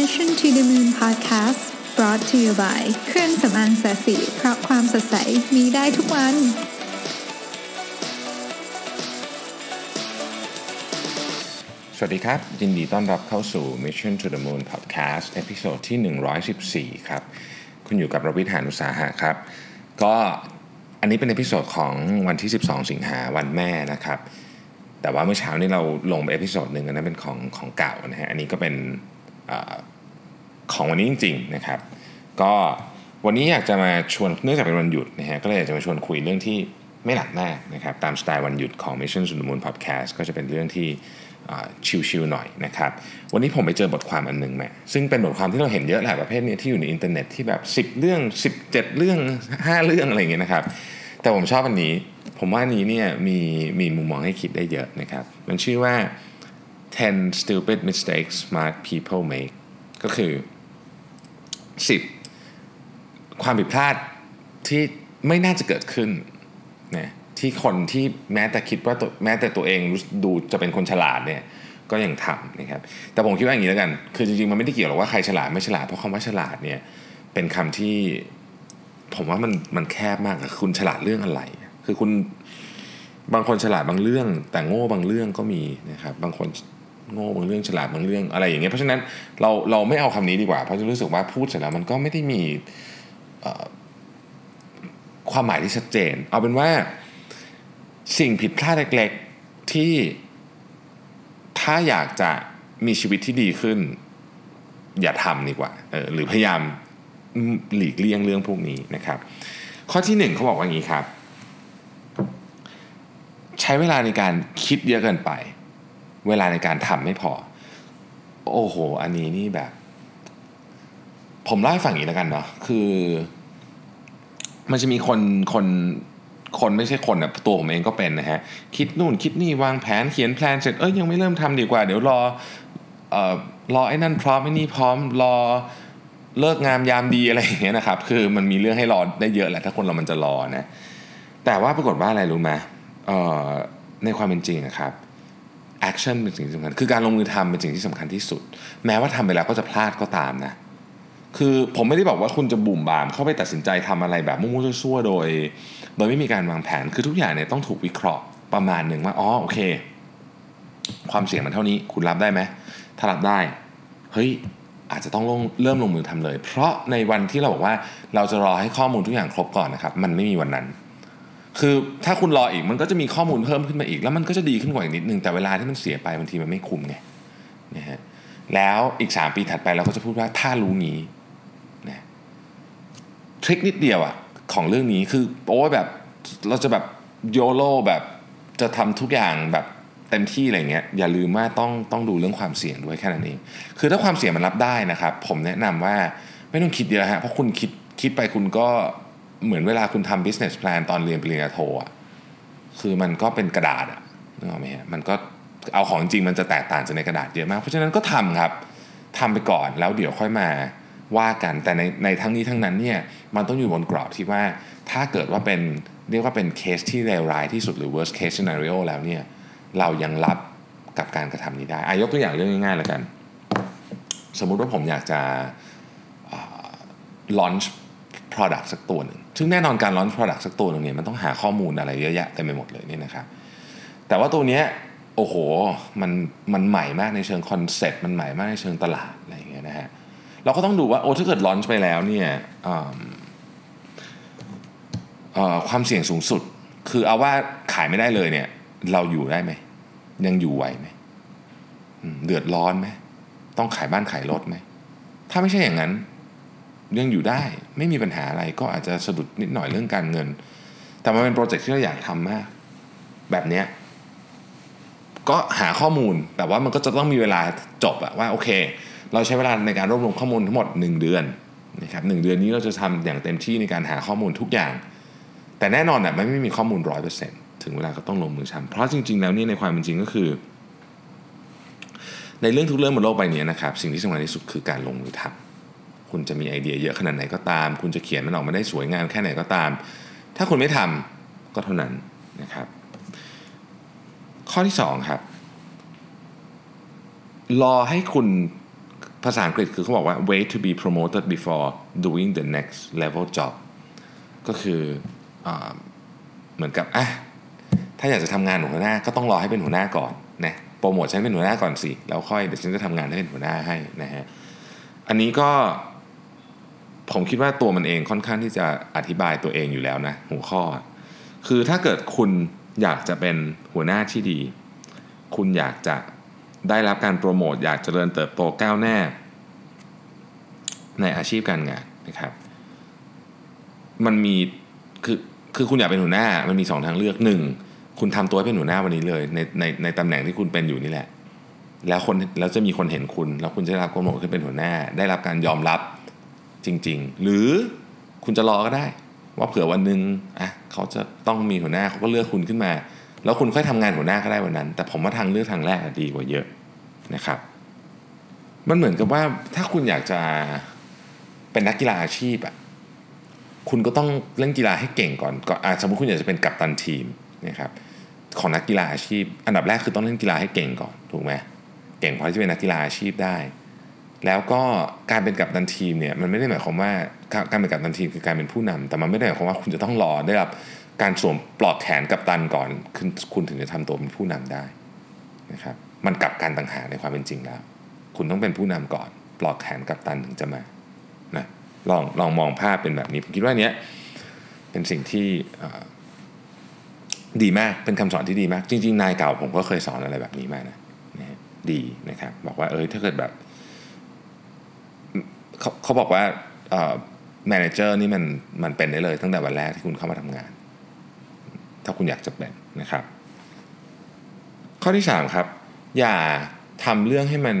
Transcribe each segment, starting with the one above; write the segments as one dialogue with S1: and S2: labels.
S1: Mission to the Moon Podcast brought to you by เครื่องสำอางแสสีเพราะความสดใสมีได้ทุกวัน
S2: สวัสดีครับ ยินดีต้อนรับเข้าสู่ Mission to the Moon Podcast episode ที่ 114 ครับ คุณอยู่กับรวิทยานุสาหะครับ ก็อันนี้เป็น episode ของวันที่ 12 สิงหาวันแม่นะครับแต่ว่าเมื่อเช้านี้เราลงไป episode หนึ่งอันนั้นเป็นของของเก่านะฮะอันนี้ก็เป็น ของวันนี้จริงๆนะครับ ก็วันนี้อยากจะมาชวนเนื่องจากเป็นวันหยุดนะฮะก็เลยอยากจะมาชวนคุยเรื่องที่ไม่หนักมากนะครับตามสไตล์วันหยุดของ Mission to the Moon Podcast ก็จะเป็นเรื่องที่ชิลๆหน่อยนะครับวันนี้ผมไปเจอบทความอันหนึ่งมาซึ่งเป็นบทความที่เราเห็นเยอะแหละประเภทนี้ที่อยู่ในอินเทอร์เน็ตที่แบบ 10 เรื่อง 17 เรื่อง 5 เรื่องอะไรอย่างเงี้ยนะครับแต่ผมชอบอันนี้ ผมว่านนี้เนี่ยมีมีมุมมองให้คิดได้เยอะนะครับมันชื่อว่า 10 stupid mistakes smart people make ก็คือ 10 ความผิดพลาดที่ไม่น่าจะเกิดขึ้นนะที่คนที่แม้แต่คิดว่าแม้แต่ตัวเองรู้ดูจะเป็นคนฉลาดเนี่ยก็ยังทำนะครับแต่ผมคิดว่าอย่างนี้แล้วกัน คือจริงๆมันไม่ได้เกี่ยวหรอกว่าใครฉลาดไม่ฉลาดเพราะคำว่าฉลาดเนี่ยเป็นคำที่ผมว่ามันมันแคบมากอคุณฉลาดเรื่องอะไร คือคุณบางคนฉลาดบางเรื่อง แต่โง่บางเรื่องก็มีนะครับบางคน โง่บางเรื่องฉลาดบางเรื่องอะไรอย่างเงี้ยเพราะฉะนั้นเราเราไม่เอาคำนี้ดีกว่า เพราะจะรู้สึกว่าพูดเสร็จแล้วมันก็ไม่ได้มีความหมายที่ชัดเจน เอาเป็นว่าสิ่งผิดพลาดเล็กๆที่ถ้าอยากจะมีชีวิตที่ดีขึ้น อย่าทำดีกว่าออหรือพยายามหลีกเลี่ยงเรื่องพวกนี้นะครับ ข้อที่หนึ่งเขาบอกว่าอย่างนี้ครับ ใช้เวลาในการคิดเยอะเกินไป เวลาในการทำไม่พอ โอ้โห อันนี้นี่แบบ ผมเล่าให้ฟังอย่างนี้แล้วกันเนาะคือ มันจะมีคนคนคนไม่ใช่คนนะตัวผมเองก็เป็นนะฮะ คิดนู่นคิดนี่วางแผนเขียน plan เสร็จเอ้ยยังไม่เริ่มทำดีกว่า เดี๋ยวรอเอ่อรอไอ้นั่นพร้อมไอ้นี่พร้อมรอฤกษ์งามยามดีอะไรอย่างเงี้ยนะครับ คือมันมีเรื่องให้รอได้เยอะแหละถ้าคนเรามันจะรอนะแต่ว่าปรากฏว่าอะไรรู้ไหมเออในความเป็นจริงนะครับ action เป็นสิ่งสำคัญคือการลงมือทำเป็นสิ่งที่สำคัญที่สุด แม้ว่าทำไปแล้วก็จะพลาดก็ตามนะคือผมไม่ได้บอกว่าคุณจะบุ่มบาม เข้าไปตัดสินใจทำอะไรแบบมั่วๆซั่วๆโดย โดยไม่มีการวางแผนคือทุกอย่างเนี่ยต้องถูกวิเคราะห์ประมาณหนึ่งว่าอ๋อโอเค ความเสี่ยงมันเท่านี้ คุณรับได้ไหมถ้ารับได้ เฮ้ยอาจจะต้องลงเริ่มลงมือทำเลย เพราะในวันที่เราบอกว่าเราจะรอให้ข้อมูลทุกอย่างครบก่อนนะครับ มันไม่มีวันนั้น คือถ้าคุณรออีกมันก็จะมีข้อมูลเพิ่มขึ้นมาอีก แล้วมันก็จะดีขึ้นกว่าอีกนิดนึงแต่เวลาที่มันเสียไปบางทีมันไม่คุ้มไงนะฮะแล้วอีก 3 ปีถัดไปเราก็จะพูดว่าถ้ารู้งี้นะทริคนิดเดียวอะของเรื่องนี้คือโอ้ยแบบเราจะแบบโยโลแบบจะทำทุกอย่างแบบเต็มที่อะไรเงี้ยอย่าลืมว่าต้องต้องดูเรื่องความเสี่ยงด้วยแค่นั้นเอง คือถ้าความเสี่ยงมันรับได้นะครับ ผมแนะนำว่าไม่ต้องคิดเยอะฮะเพราะคุณคิดคิดไปคุณก็ เหมือนเวลาคุณทำ business plan ตอนเรียนปริญญาโทอะคือมันก็เป็นกระดาษอะนึกออกไหมฮะมันก็เอาของจริงมันจะแตกต่างจากในกระดาษเยอะมาก เพราะฉะนั้นก็ทำครับทำไปก่อนแล้วเดี๋ยวค่อยมาว่ากันแต่ในในทั้งนี้ทั้งนั้นเนี่ยมันต้องอยู่บนกรอบที่ว่าถ้าเกิดว่าเป็นเรียกว่าเป็นเคสที่เลวร้ายที่สุดหรือ worst case scenario แล้วเนี่ยเรายังรับกับการกระทำนี้ได้อายกตัวอย่างเรื่องง่ายๆแล้วกัน สมมุติว่าผมอยากจะ launch product สักตัวหนึ่งซึ่งแน่นอนการ launch product สักตัวหนึ่งเนี่ยมันต้องหาข้อมูลอะไรเยอะแยะเต็มไปหมดเลยเนี่นะครับแต่ว่าตัวเนี้ยโอ้โหมันมันใหม่มากในเชิงคอนเซ็ปต์มันใหม่มากในเชิงตลาดอะไรอย่างเงี้ยนะฮะเราก็ต้องดูว่าโอ้ถ้าเกิด launch ไปแล้วเนี่ยความเสี่ยงสูงสุด คือเอาว่าขายไม่ได้เลยเนี่ย เราอยู่ได้ไหม ยังอยู่ไหวไหมเดือดร้อนไหม ต้องขายบ้านขายรถไหม ถ้าไม่ใช่อย่างนั้น ยังอยู่ได้ ไม่มีปัญหาอะไรก็อาจจะสะดุดนิดหน่อยเรื่องการเงิน แต่มันเป็นโปรเจกต์ที่เราอยากทำมาก แบบเนี้ยก็หาข้อมูลแต่ว่ามันก็จะต้องมีเวลาจบอะว่าโอเค เราใช้เวลาในการรวบรวมข้อมูลทั้งหมด 1 เดือนนะครับหเดือนนี้เราจะทำอย่างเต็มที่ในการหาข้อมูลทุกอย่าง แต่แน่นอนอะมันไม่มีข้อมูลร้อยเปอร์เซ็นต์ถึงเวลาก็ต้องลงมือทำเพราะจริง ๆ แล้วนี่ในความเป็นจริงก็คือ ในเรื่องทุกเรื่องบนโลกใบนี้นะครับ สิ่งที่สำคัญที่สุดคือการลงมือทำ คุณจะมีไอเดียเยอะขนาดไหนก็ตาม คุณจะเขียนมันออกมาได้สวยงามแค่ไหนก็ตาม ถ้าคุณไม่ทำก็เท่านั้นนะครับ ข้อที่ 2 ครับ รอให้คุณภาษาอังกฤษคือเขาบอกว่า wait to be promoted before doing the next level job ก็คืออเหมือนกับอะถ้าอยากจะทำงานหัวหน้าก็ต้องรอให้เป็นหัวหน้าก่อนนะโปรโมทฉันเป็นหัวหน้าก่อนสิ แล้วค่อยเดี๋ยวฉันจะทำงานให้เป็นหัวหน้าให้นะฮะ อันนี้ก็ ผมคิดว่าตัวมันเองค่อนข้างที่จะอธิบายตัวเองอยู่แล้วนะหัวข้อ คือถ้าเกิดคุณอยากจะเป็นหัวหน้าที่ดี คุณอยากจะได้รับการโปรโมทอยากจเจริญเติบโตก้าวหน้า ในอาชีพการงานนะครับ มันมีคือคือคุณอยากเป็นหัวหน้ามันมีสองทางเลือกหนึ่งคุณทำตัวให้เป็นหัวหน้าวันนี้เลย ในในในตำแหน่งที่คุณเป็นอยู่นี่แหละ แล้วคนแล้วจะมีคนเห็นคุณ แล้วคุณจะได้รับโปรโมทขึ้นเป็นหัวหน้า ได้รับการยอมรับ จริง ๆ หรือคุณจะรอก็ได้ ว่าเผื่อวันหนึ่งอะเขาจะต้องมีหัวหน้าเขาก็เลือกคุณขึ้นมา แล้วคุณค่อยทำงานหัวหน้าก็ได้วันนั้น แต่ผมว่าทางเลือกทางแรกดีกว่าเยอะนะครับ มันเหมือนกับว่าถ้าคุณอยากจะเป็นนักกีฬาอาชีพอะคุณก็ต้องเล่นกีฬาให้เก่งก่อนก็อาสมมติคุณอยากจะเป็นกัปตันทีมนะครับของนักกีฬาอาชีพ อันดับแรกคือต้องเล่นกีฬาให้เก่งก่อนถูกไหมเก่งพอที่จะเป็นนักกีฬาอาชีพได้ แล้วก็การเป็นกัปตันทีมเนี่ยมันไม่ได้หมายความว่าการเป็นกัปตันทีมคือการเป็นผู้นำแต่มันไม่ได้หมายความว่าคุณจะต้องรอได้รับการสวมปลอกแขนกัปตันก่อนคุณคุณถึงจะทำตัวเป็นผู้นำได้นะครับมันกลับการต่างหากในความเป็นจริงแล้ว คุณต้องเป็นผู้นำก่อน ปลอกแขนกัปตันถึงจะมานะลองลองมองภาพเป็นแบบนี้ผมคิดว่าเนี้ยเป็นสิ่งที่ดีมากเป็นคำสอนที่ดีมาก จริง ๆ นายเก่าผมก็เคยสอนอะไรแบบนี้มานะนะดีนะครับบอกว่าเออถ้าเกิดแบบ เขาเขาบอกว่าแมเนเจอร์นี่มันมันเป็นได้เลยตั้งแต่วันแรกที่คุณเข้ามาทำงาน ถ้าคุณอยากจะเป็นนะครับ ข้อที่ 3 ครับ อย่าทำเรื่องให้มัน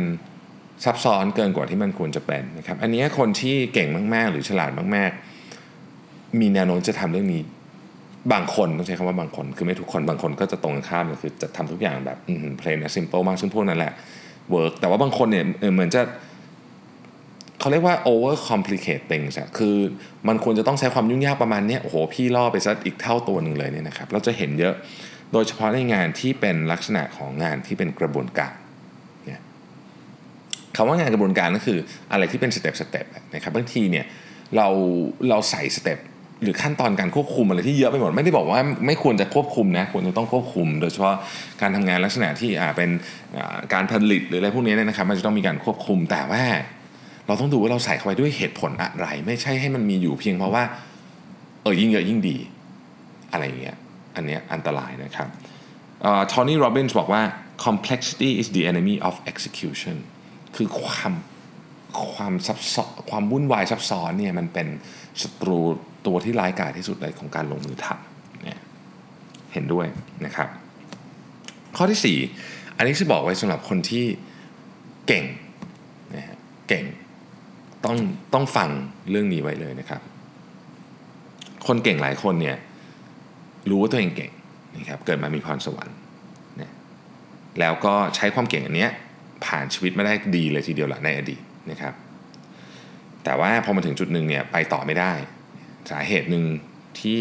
S2: ซับซ้อนเกินกว่าที่มันควรจะเป็นนะครับ อันนี้คนที่เก่งมาก ๆ หรือฉลาดมาก ๆ มีแนวโน้มจะทำเรื่องนี้บางคนต้องใช้คำว่าบางคน คือไม่ทุกคนบางคนก็จะตรงกันข้ามเลยคือจะทำทุกอย่างแบบ plain simple มากซึ่งพวกนั้นแหละ work แต่ว่าบางคนเนี่ยเหมือนจะ เขาเรียกว่า over complicate things อะคือมันควรจะต้องใช้ความยุ่งยากประมาณนี้โอ้โห พี่ล่อไปซะอีกเท่าตัวหนึ่งเลยเนี่ยนะครับ เราจะเห็นเยอะโดยเฉพาะในงานที่เป็นลักษณะของงานที่เป็นกระบวนการเนี่ยคำว่างานกระบวนการก็คืออะไรที่เป็น step step นะครับบางทีเนี่ยเราเราใส่ step หรือขั้นตอนการควบคุมอะไรที่เยอะไปหมด ไม่ได้บอกว่าไม่ควรจะควบคุมนะควรจะต้องควบคุม โดยเฉพาะการทำงานลักษณะที่เป็นการผลิตหรืออะไรพวกนี้นะครับมันจะต้องมีการควบคุมแต่ว่า เราต้องดูว่าเราใส่เข้าไปด้วยเหตุผลอะไร ไม่ใช่ให้มันมีอยู่เพียงเพราะว่าเออยิ่งเยอะยิ่งดี อะไรอย่างเงี้ยอันเนี้ยอันตรายนะครับทอนี่โรบินส์บอกว่า complexity is the enemy of execution คือความความซับซ้อนความวุ่นวายซับซ้อนเนี่ยมันเป็นศัตรูตัวที่ร้ายกาจที่สุดเลยของการลงมือทำเนี่ยเห็นด้วยนะครับ ข้อที่ 4 อันนี้จะบอกไว้สำหรับคนที่เก่งนะฮะเก่ง ต้องต้องฟังเรื่องนี้ไว้เลยนะครับ คนเก่งหลายคนเนี่ยรู้ว่าตัวเองเก่งนะครับเกิดมามีพรสวรรค์นะแล้วก็ใช้ความเก่งอันเนี้ยผ่านชีวิตไม่ได้ดีเลยทีเดียวหละในอดีตนะครับ แต่ว่าพอมาถึงจุดหนึ่งเนี่ยไปต่อไม่ได้ สาเหตุหนึ่งที่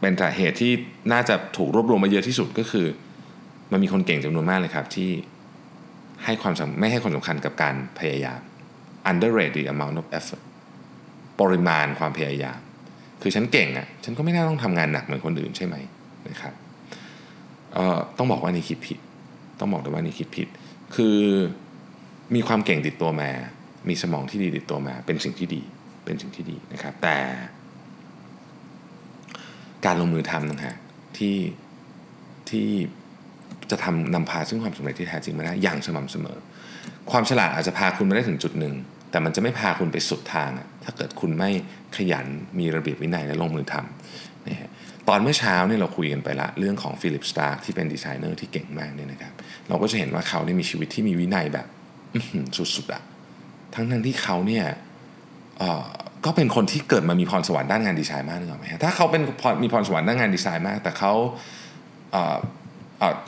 S2: เป็นสาเหตุที่น่าจะถูกรวบรวมมาเยอะที่สุดก็คือ มันมีคนเก่งจำนวนมากเลยครับที่ให้ความไม่ให้ความสำคัญกับการพยายาม underrate the amount of effort ปริมาณความพยายาม คือฉันเก่งอะ่ะ ฉันก็ไม่น่าต้องทำงานหนักเหมือนคนอื่นใช่ไหมนะครับต้องบอกว่านี่คิดผิด ต้องบอกเลยว่านี่คิดผิด คือมีความเก่งติดตัวมา มีสมองที่ดีติดตัวมา เป็นสิ่งที่ดี เป็นสิ่งที่ดีนะครับ แต่ การลงมือทำนะฮะที่ที่จะทำนำพาซึ่งความสำเร็จที่แท้จริงมาได้อย่างสม่ำเสมอ ความฉลาดอาจจะพาคุณมาได้ถึงจุดหนึ่ง แต่มันจะไม่พาคุณไปสุดทางถ้าเกิดคุณไม่ขยันมีระเบียบวินัยและลงมือทำนะฮะตอนเมื่อเช้าเนี่ยเราคุยกันไปละเรื่องของ Philippe Starck ที่เป็นดีไซเนอร์ที่เก่งมากเนี่ยนะครับ เราก็จะเห็นว่าเขาเนี่ยมีชีวิตที่มีวินัยแบบสุดๆอะทั้งทั้งที่เขาเนี่ยก็เป็นคนที่เกิดมามีพรสวรรค์ด้านงานดีไซน์มากนึกออกไหมถ้าเขาเป็นมีพรสวรรค์ด้านงานดีไซน์มาก แต่เขา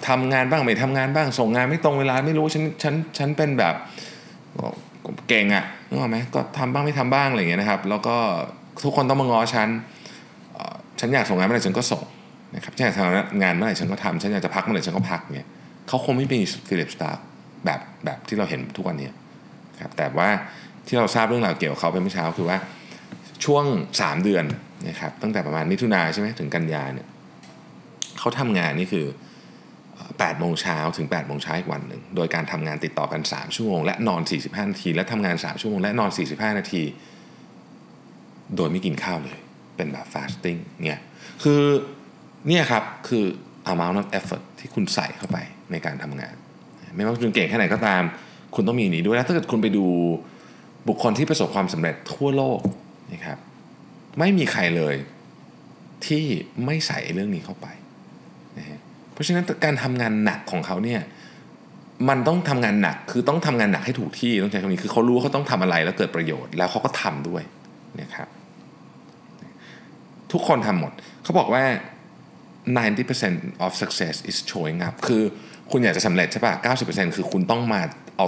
S2: ทำงานบ้างไม่ทำงานบ้างส่งงานไม่ตรงเวลาไม่รู้ฉันฉันฉันเป็นแบบ เก่งอะนึกออกไหมก็ทำบ้างไม่ทำบ้างอะไรอย่างเงี้ยนะครับ แล้วก็ทุกคนต้องมาง้อฉันฉันอยากส่งงานเมื่อไหร่ฉันก็ส่งนะครับฉันอยากทำงานเมื่อไหร่ฉันก็ทำฉันอยากจะพักเมื่อไหร่ฉันก็พักเนี่ยเขาคงไม่มีฟิลิปสตาร์แบบแบบที่เราเห็นทุกวันนี้ครับแต่ว่าที่เราทราบเรื่องราวเกี่ยวกับเขาไปเมื่อเช้าคือว่าช่วง 3 เดือนนะครับตั้งแต่ประมาณมิถุนาใช่ไหมถึงกันยาเนี่ยเขาทำงานนี่คือ 8โมงเช้าถึง8โมงเช้าอีกวันหนึ่ง โดยการทำงานติดต่อกัน 3 ชั่วโมง และนอน 45 นาที และทำงาน 3 ชั่วโมง และนอน 45 นาที โดยไม่กินข้าวเลย เป็นแบบ fasting เนี่ยคือเนี่ยครับ คือ amount of effort ที่คุณใส่เข้าไปในการทำงาน ไม่ว่าคุณเก่งแค่ไหนก็ตาม คุณต้องมีนี้ด้วยแล้วถ้าเกิดคุณไปดูบุคคลที่ประสบความสำเร็จทั่วโลกนะครับ ไม่มีใครเลยที่ไม่ใส่เรื่องนี้เข้าไป เพราะฉะนั้นการทำงานหนักของเขาเนี่ยมันต้องทำงานหนักคือต้องทำงานหนักให้ถูกที่ต้องใช้คำนี้คือเขารู้ว่าเขาต้องทำอะไรแล้วเกิดประโยชน์ แล้วเขาก็ทำด้วยนะครับทุกคนทำหมด เขาบอกว่า 90% of success is showing up คือคุณอยากจะสำเร็จใช่ป่ะ 90%คือคุณต้องมาเอา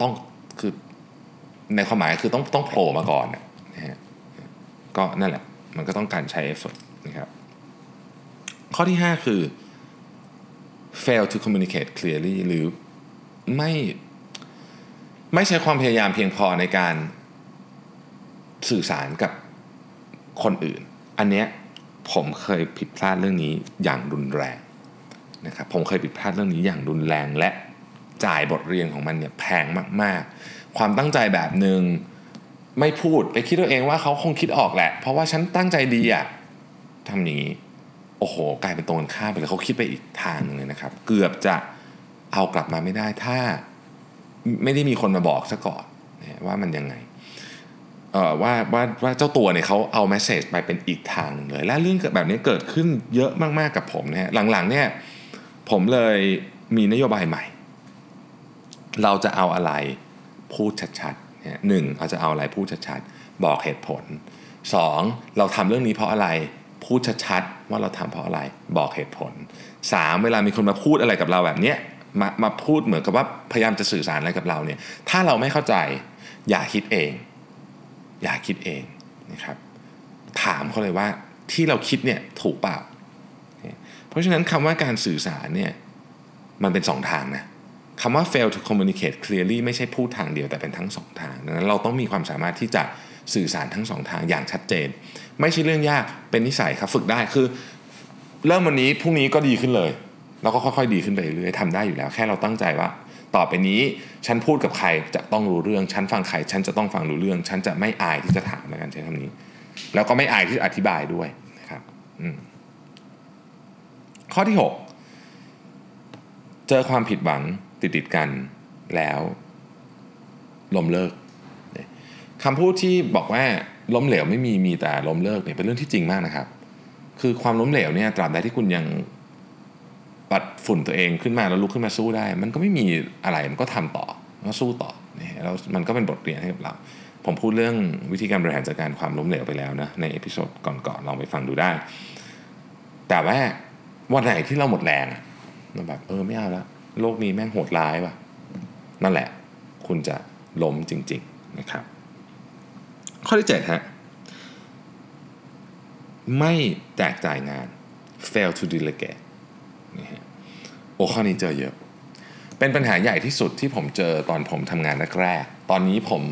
S2: ต้องคือในความหมายคือต้องต้องโผล่มาก่อนนะฮะก็นั่นแหละ มันก็ต้องการใช้ effort นะครับ ข้อที่ 5 คือ fail to communicate clearly หรือไม่ไม่ใช้ความพยายามเพียงพอในการสื่อสารกับคนอื่น อันเนี้ยผมเคยผิดพลาดเรื่องนี้อย่างรุนแรงนะครับผมเคยผิดพลาดเรื่องนี้อย่างรุนแรงและจ่ายบทเรียนของมันเนี่ยแพงมากๆ ความตั้งใจแบบหนึง่งไม่พูดไปคิดตัวเองว่าเขาคงคิดออกแหละ เพราะว่าฉันตั้งใจดีอะทำอย่างนี้ โอ้โห กลายเป็นตรงกันข้ามไปเลยเขาคิดไปอีกทางหนึงเลยนะครับ เกือบจะเอากลับมาไม่ได้ถ้าไม่ได้มีคนมาบอกซะก่อนว่ามันยังไงเออว่าว่าว่าเจ้าตัวเนี่ยเขาเอาแมสเซจไปเป็นอีกทางนึงเลย และเรื่องแบบนี้เกิดขึ้นเยอะมาก ๆ กับผมเนี่ยหลัง ๆ เนี่ยผมเลยมีนโยบายใหม่ เราจะเอาอะไรพูดชัดๆเนี่ยหนึ่งเราจะเอาอะไรพูดชัดๆ บอกเหตุผลสองเราทำเรื่องนี้เพราะอะไร พูดชัดๆ ว่าเราทำเพราะอะไรบอกเหตุผลสามเวลามีคนมาพูดอะไรกับเราแบบเนี้ยมามาพูดเหมือนกับว่าพยายามจะสื่อสารอะไรกับเราเนี่ยถ้าเราไม่เข้าใจอย่าคิดเอง อย่าคิดเองนะครับถามเขาเลยว่าที่เราคิดเนี่ยถูกเปล่า เพราะฉะนั้นคำว่าการสื่อสารเนี่ยมันเป็นสองทางนะคำว่า fail to communicate clearly ไม่ใช่พูดทางเดียวแต่เป็นทั้งสองทางดังนั้นเราต้องมีความสามารถที่จะ สื่อสารทั้งสองทางอย่างชัดเจน ไม่ใช่เรื่องยากเป็นนิสัยครับฝึกได้คือ เริ่มวันนี้พรุ่งนี้ก็ดีขึ้นเลย แล้วก็ค่อยๆ ดีขึ้นไปเรื่อยๆทำได้อยู่แล้ว แค่เราตั้งใจว่า ต่อไปนี้ฉันพูดกับใครจะต้องรู้เรื่องฉันฟังใครฉันจะต้องฟังรู้เรื่อง ฉันจะไม่อายที่จะถามในการใช้คำนี้ แล้วก็ไม่อายที่จะอธิบายด้วยนะครับข้อที่ 6 เจอความผิดหวังติดติดๆกันแล้วล้มเลิก คำพูดที่บอกว่าล้มเหลวไม่มีมีแต่ล้มเลิกเนี่ยเป็นเรื่องที่จริงมากนะครับ คือความล้มเหลวเนี่ยตราบใดที่คุณยังปัดฝุ่นตัวเองขึ้นมาแล้วลุกขึ้นมาสู้ได้ มันก็ไม่มีอะไรมันก็ทำต่อก็สู้ต่อนี่แล้วมันก็เป็นบทเรียนให้กับเราผมพูดเรื่องวิธีการบริหารจัดการความล้มเหลวไปแล้วนะใน episode ก่อนๆลองไปฟังดูได้ แต่ว่าวันไหนที่เราหมดแรงเราแบบเออไม่เอาละโลกนี้แม่งโหดร้ายว่ะนั่นแหละ คุณจะล้มจริง ๆนะครับ ข้อที่7ฮะไม่แจกจ่ายงาน fail to delegate นี่ฮะโอ้ข้อนี้เจอเยอะ เป็นปัญหาใหญ่ที่สุดที่ผมเจอตอนผมทำงานแรกๆตอนนี้ผม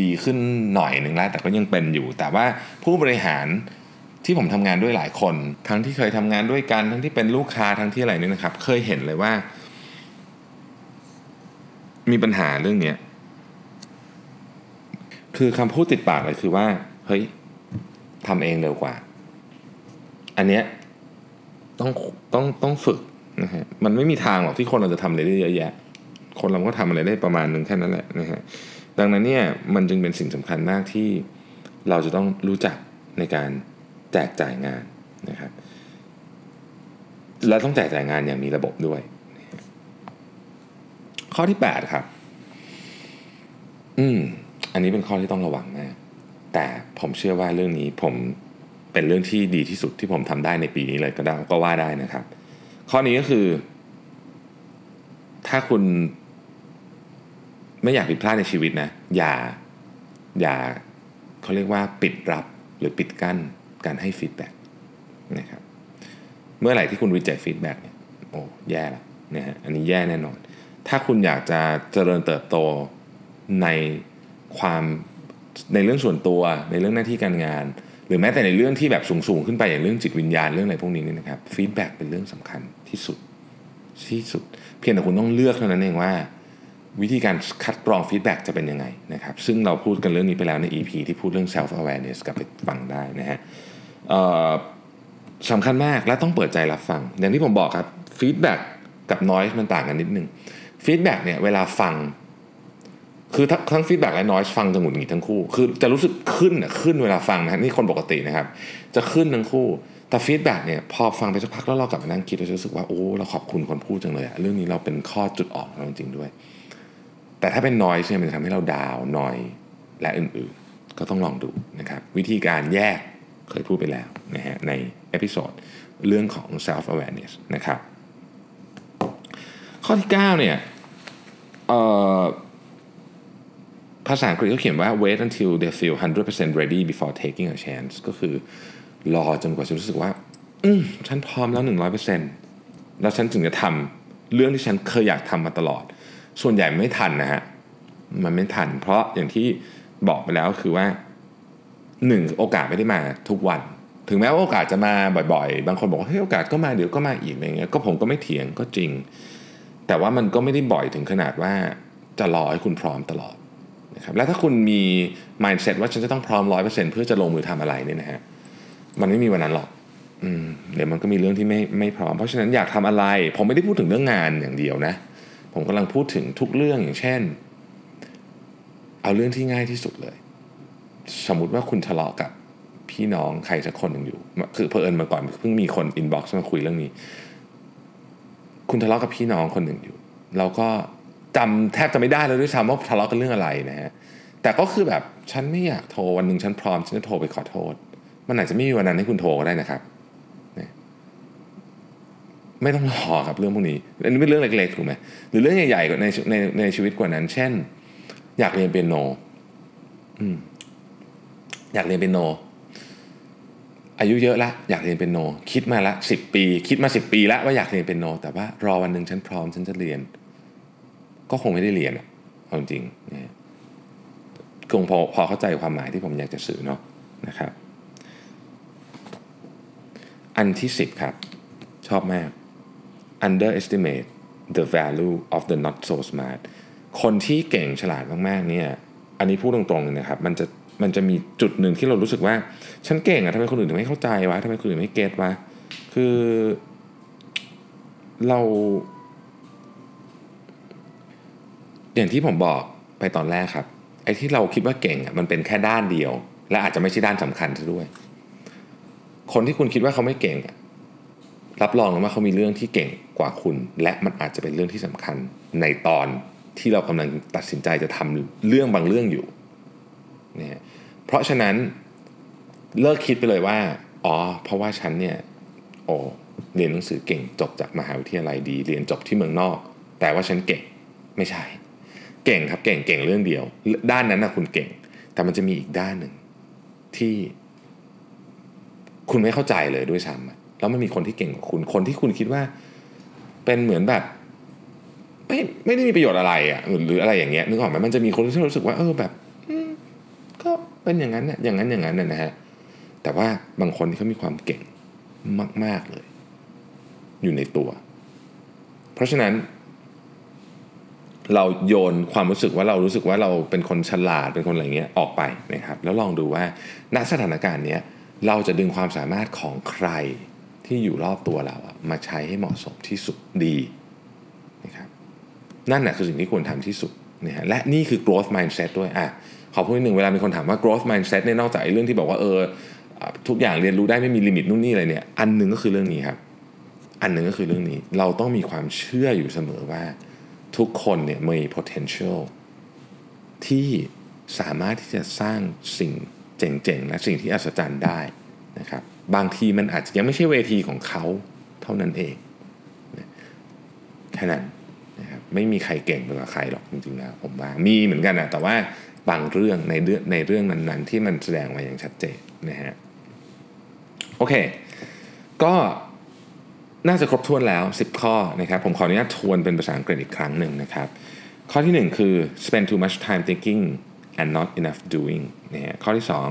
S2: ดีขึ้นหน่อยหนึ่งแล้วแต่ก็ยังเป็นอยู่ แต่ว่าผู้บริหารที่ผมทำงานด้วยหลายคน ทั้งที่เคยทำงานด้วยกัน ทั้งที่เป็นลูกค้าทั้งที่อะไรนี่นะครับ เคยเห็นเลยว่า มีปัญหาเรื่องเนี้ย คือคำพูดติดปากเลยคือว่า เฮ้ยทำเองเร็วกว่า อันเนี้ยต้องต้องต้องฝึกนะฮะมันไม่มีทางหรอกที่คนเราจะทำอะไรได้เยอะแยะ คนเราก็ทำอะไรได้ประมาณหนึ่งแค่นั้นแหละนะฮะดังนั้นเนี่ยมันจึงเป็นสิ่งสำคัญมากที่เราจะต้องรู้จักในการแจกจ่ายงานนะครับ และต้องแจกจ่ายงานอย่างมีระบบด้วย ข้อที่ 8 ครับ อืม อันนี้เป็นข้อที่ต้องระวังมากแต่ผมเชื่อว่าเรื่องนี้ผมเป็นเรื่องที่ดีที่สุดที่ผมทำได้ในปีนี้เลยก็ได้ก็ว่าได้นะครับ ข้อนี้ก็คือ ถ้าคุณไม่อยากผิดพลาดในชีวิตนะ อย่าอย่าเขาเรียกว่าปิดรับหรือปิดกั้นการให้ฟีดแบ็กนะครับเมื่อไหร่ที่คุณ reject feedback เนี่ยโอ้แย่ละนะฮะอันนี้แย่แน่นอน ถ้าคุณอยากจะเจริญเติบโตใน ความในเรื่องส่วนตัวในเรื่องหน้าที่การงาน หรือแม้แต่ในเรื่องที่แบบสูงๆขึ้นไปอย่างเรื่องจิตวิญญาณเรื่องอะไรพวกนี้นี่นะครับ feedback เป็นเรื่องสำคัญที่สุดที่สุด เพียงแต่คุณต้องเลือกเท่านั้นเองว่า วิธีการคัดกรอง feedback จะเป็นยังไงนะครับซึ่งเราพูดกันเรื่องนี้ไปแล้วใน EP ที่พูดเรื่อง self awareness กลับไปฟังได้นะฮะสำคัญมากและต้องเปิดใจรับฟัง อย่างที่ผมบอกครับ feedback กับ noise มันต่างกันนิดนึง feedback เนี่ยเวลาฟัง คือทั้ง feedback และ noise ฟังจะหงุดหงิดทั้งคู่ คือจะรู้สึกขึ้นอะขึ้นเวลาฟังนะนี่คนปกตินะครับ จะขึ้นทั้งคู่ แต่ feedback เนี่ยพอฟังไปสักพักแล้วเรากลับมานั่งคิดเราจะรู้สึกว่าโอ้เราขอบคุณคนพูดจังเลยอะเรื่องนี้เราเป็นข้อจุดอ่อนเราจริงด้วย แต่ถ้าเป็น noise เนี่ยมันจะทำให้เรา down นอยและอื่นๆ ก็ต้องลองดูนะครับ วิธีการแยกเคยพูดไปแล้วนะฮะใน episode เรื่องของ self awareness นะครับ ข้อที่ 9 เนี่ย ภาษาอังกฤษเขาเขียนว่า wait until they feel 100% ready before taking a chance ก็คือรอจนกว่าจะรู้สึกว่า อืมฉันพร้อมแล้ว 100%แล้วฉันถึงจะทำเรื่องที่ฉันเคยอยากทำมาตลอด ส่วนใหญ่ไม่ทันนะฮะ มันไม่ทัน เพราะอย่างที่บอกไปแล้วคือว่าหนึ่งโอกาสไม่ได้มาทุกวัน ถึงแม้ว่าโอกาสจะมาบ่อยๆ บางคนบอกว่าเฮ้ยโอกาสก็มาเดี๋ยวก็มาอีกอะไรเงี้ย ก็ผมก็ไม่เถียงก็จริง แต่ว่ามันก็ไม่ได้บ่อยถึงขนาดว่าจะรอให้คุณพร้อมตลอด นะครับและถ้าคุณมี mindset ว่าฉันจะต้องพร้อมร้อยเปอร์เซ็นต์เพื่อจะลงมือทำอะไรเนี่ยนะฮะมันไม่มีวันนั้นหรอกอเดี๋ยวมันก็มีเรื่องที่ไม่ไม่พร้อม เพราะฉะนั้นอยากทำอะไร ผมไม่ได้พูดถึงเรื่องงานอย่างเดียวนะ ผมกำลังพูดถึงทุกเรื่องอย่างเช่น เอาเรื่องที่ง่ายที่สุดเลย สมมติว่าคุณทะเลาะกับพี่น้องใครสักคนหนึ่งอยู่ คือเพอเอิญมาก่อนเพิ่งมีคน inbox มาคุยเรื่องนี้ คุณทะเลาะกับพี่น้องคนหนึ่งอยู่ เราก็ จำแทบจะไม่ได้เลยด้วยซ้ำว่าทะเลาะกันเรื่องอะไรนะฮะแต่ก็คือแบบฉันไม่อยากโทรวันหนึ่งฉันพร้อมฉันจะโทรไปขอโทษ มันอาจจะไม่มีวันนั้นให้คุณโทรก็ได้นะครับไม่ต้องรอครับเรื่องพวกนี้อันนี้เป็นเรื่องเล็กๆถูกไหมหรือเรื่องใหญ่ๆกว่าในในในชีวิตกว่านั้น เช่น อยากเรียนเปียโนอยากเรียนเปียโน อายุเยอะละอยากเรียนเปียโน คิดมาละสิบปี คิดมาสิบปีแล้วว่าอยากเรียนเปียโน แต่ว่ารอวันหนึ่งฉันพร้อมฉันจะเรียน ก็คงไม่ได้เรียนเอาจริงนะคงพอพอเข้าใจความหมายที่ผมอยากจะสื่อเนาะนะครับ อันที่ 10 ครับ ชอบมาก underestimate the value of the not so smart คนที่เก่งฉลาดมากๆเนี่ยอันนี้พูดตรงๆเลยนะครับ มันจะมันจะมีจุดหนึ่งที่เรารู้สึกว่า ฉันเก่งอะทำไมคนอื่นถึงไม่เข้าใจวะทำไมคนอื่นไม่เก็ตวะคือเรา อย่างที่ผมบอกไปตอนแรกครับไอ้ที่เราคิดว่าเก่งอะมันเป็นแค่ด้านเดียว และอาจจะไม่ใช่ด้านสำคัญซะด้วย คนที่คุณคิดว่าเขาไม่เก่งรับรองเลยว่าเขามีเรื่องที่เก่งกว่าคุณ และมันอาจจะเป็นเรื่องที่สำคัญในตอนที่เรากำลังตัดสินใจจะทำเรื่องบางเรื่องอยู่เนี่ยเพราะฉะนั้นเลิกคิดไปเลยว่า อ๋อ เพราะว่าฉันเนี่ยโอ้เรียนหนังสือเก่งจบจากมหาวิทยาลัยดี เรียนจบที่เมืองนอก แต่ว่าฉันเก่งไม่ใช่ เก่งครับเก่งเก่งเรื่องเดียว ด้านนั้นนะคุณเก่ง แต่มันจะมีอีกด้านหนึ่งที่คุณไม่เข้าใจเลยด้วยซ้ำแล้วมันมีคนที่เก่งกว่าคุณคนที่คุณคิดว่า เป็นเหมือนแบบไม่ไม่ได้มีประโยชน์อะไรอะหรืออะไรอย่างเงี้ยนึกออกไหมมันจะมีคนที่รู้สึกว่าเออแบบก็เป็นอย่างนั้นนะอย่างนั้นอย่างนั้นนะฮะแต่ว่าบางคนที่เขามีความเก่งมาก ๆเลย อยู่ในตัว เพราะฉะนั้น เราโยนความรู้สึกว่าเรารู้สึกว่าเราเป็นคนฉลาดเป็นคนอะไรเงี้ยออกไปนะครับ แล้วลองดูว่าณสถานการณ์เนี้ยเราจะดึงความสามารถของใครที่อยู่รอบตัวเราอะมาใช้ให้เหมาะสมที่สุดดีนะครับนั่นแหละคือสิ่งที่ควรทำที่สุดนะฮะและนี่คือ growth mindset ด้วยอะขอพูดนิดหนึ่งเวลามีคนถามว่า growth mindset เนี่ยนอกจากไอ้เรื่องที่บอกว่าเออทุกอย่างเรียนรู้ได้ไม่มีลิมิตนู่นนี่อะไรเนี่ย อันหนึ่งก็คือเรื่องนี้ครับ อันหนึ่งก็คือเรื่องนี้ เราต้องมีความเชื่ออยู่เสมอว่า ทุกคนเนี่ยมี potential ที่สามารถที่จะสร้างสิ่งเจ๋งๆ และสิ่งที่อัศจรรย์ได้นะครับ บางทีมันอาจจะยังไม่ใช่เวทีของเขาเท่านั้นเองแค่นั้นนะครับไม่มีใครเก่งกว่าใครหรอกจริงๆแล้วผมว่ามีเหมือนกันนะแต่ว่าบางเรื่องในเรื่องในเรื่องนั้นๆ ที่มันแสดงมาอย่างชัดเจนนะฮะโอเค ก็ น่าจะครบถ้วนแล้ว 10 ข้อนะครับ ผมขออนุญาตทวนเป็นภาษาอังกฤษอีกครั้งหนึ่งนะครับ ข้อที่หนึ่งคือ spend too much time thinking and not enough doing นะฮะข้อที่สอง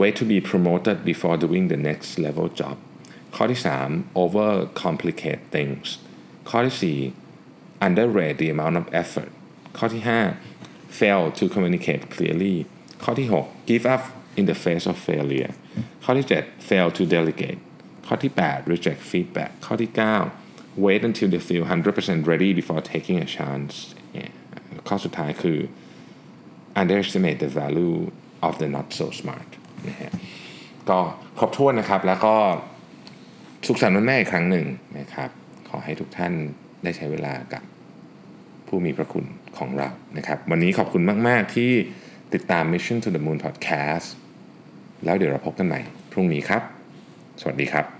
S2: wait to be promoted before doing the next level job ข้อที่สาม over complicate things ข้อที่สี่ underrate the amount of effort ข้อที่ห้า fail to communicate clearly ข้อที่หก give up in the face of failure ข้อที่เจ็ด fail to delegate ข้อที่แปด reject feedback ข้อที่เก้า wait until they feel 100% ready before taking a chance เนี่ยข้อสุดท้ายคือ underestimate the value of the not so smart นะฮะก็ครบถ้วนนะครับแล้วก็สุขสันต์วันแม่อีกครั้งหนึ่งนะครับ ขอให้ทุกท่านได้ใช้เวลากับผู้มีพระคุณของเรานะครับ วันนี้ขอบคุณมาก ๆ ที่ติดตาม Mission to the Moon Podcast แล้วเดี๋ยวเราพบกันใหม่พรุ่งนี้ครับ สวัสดีครับ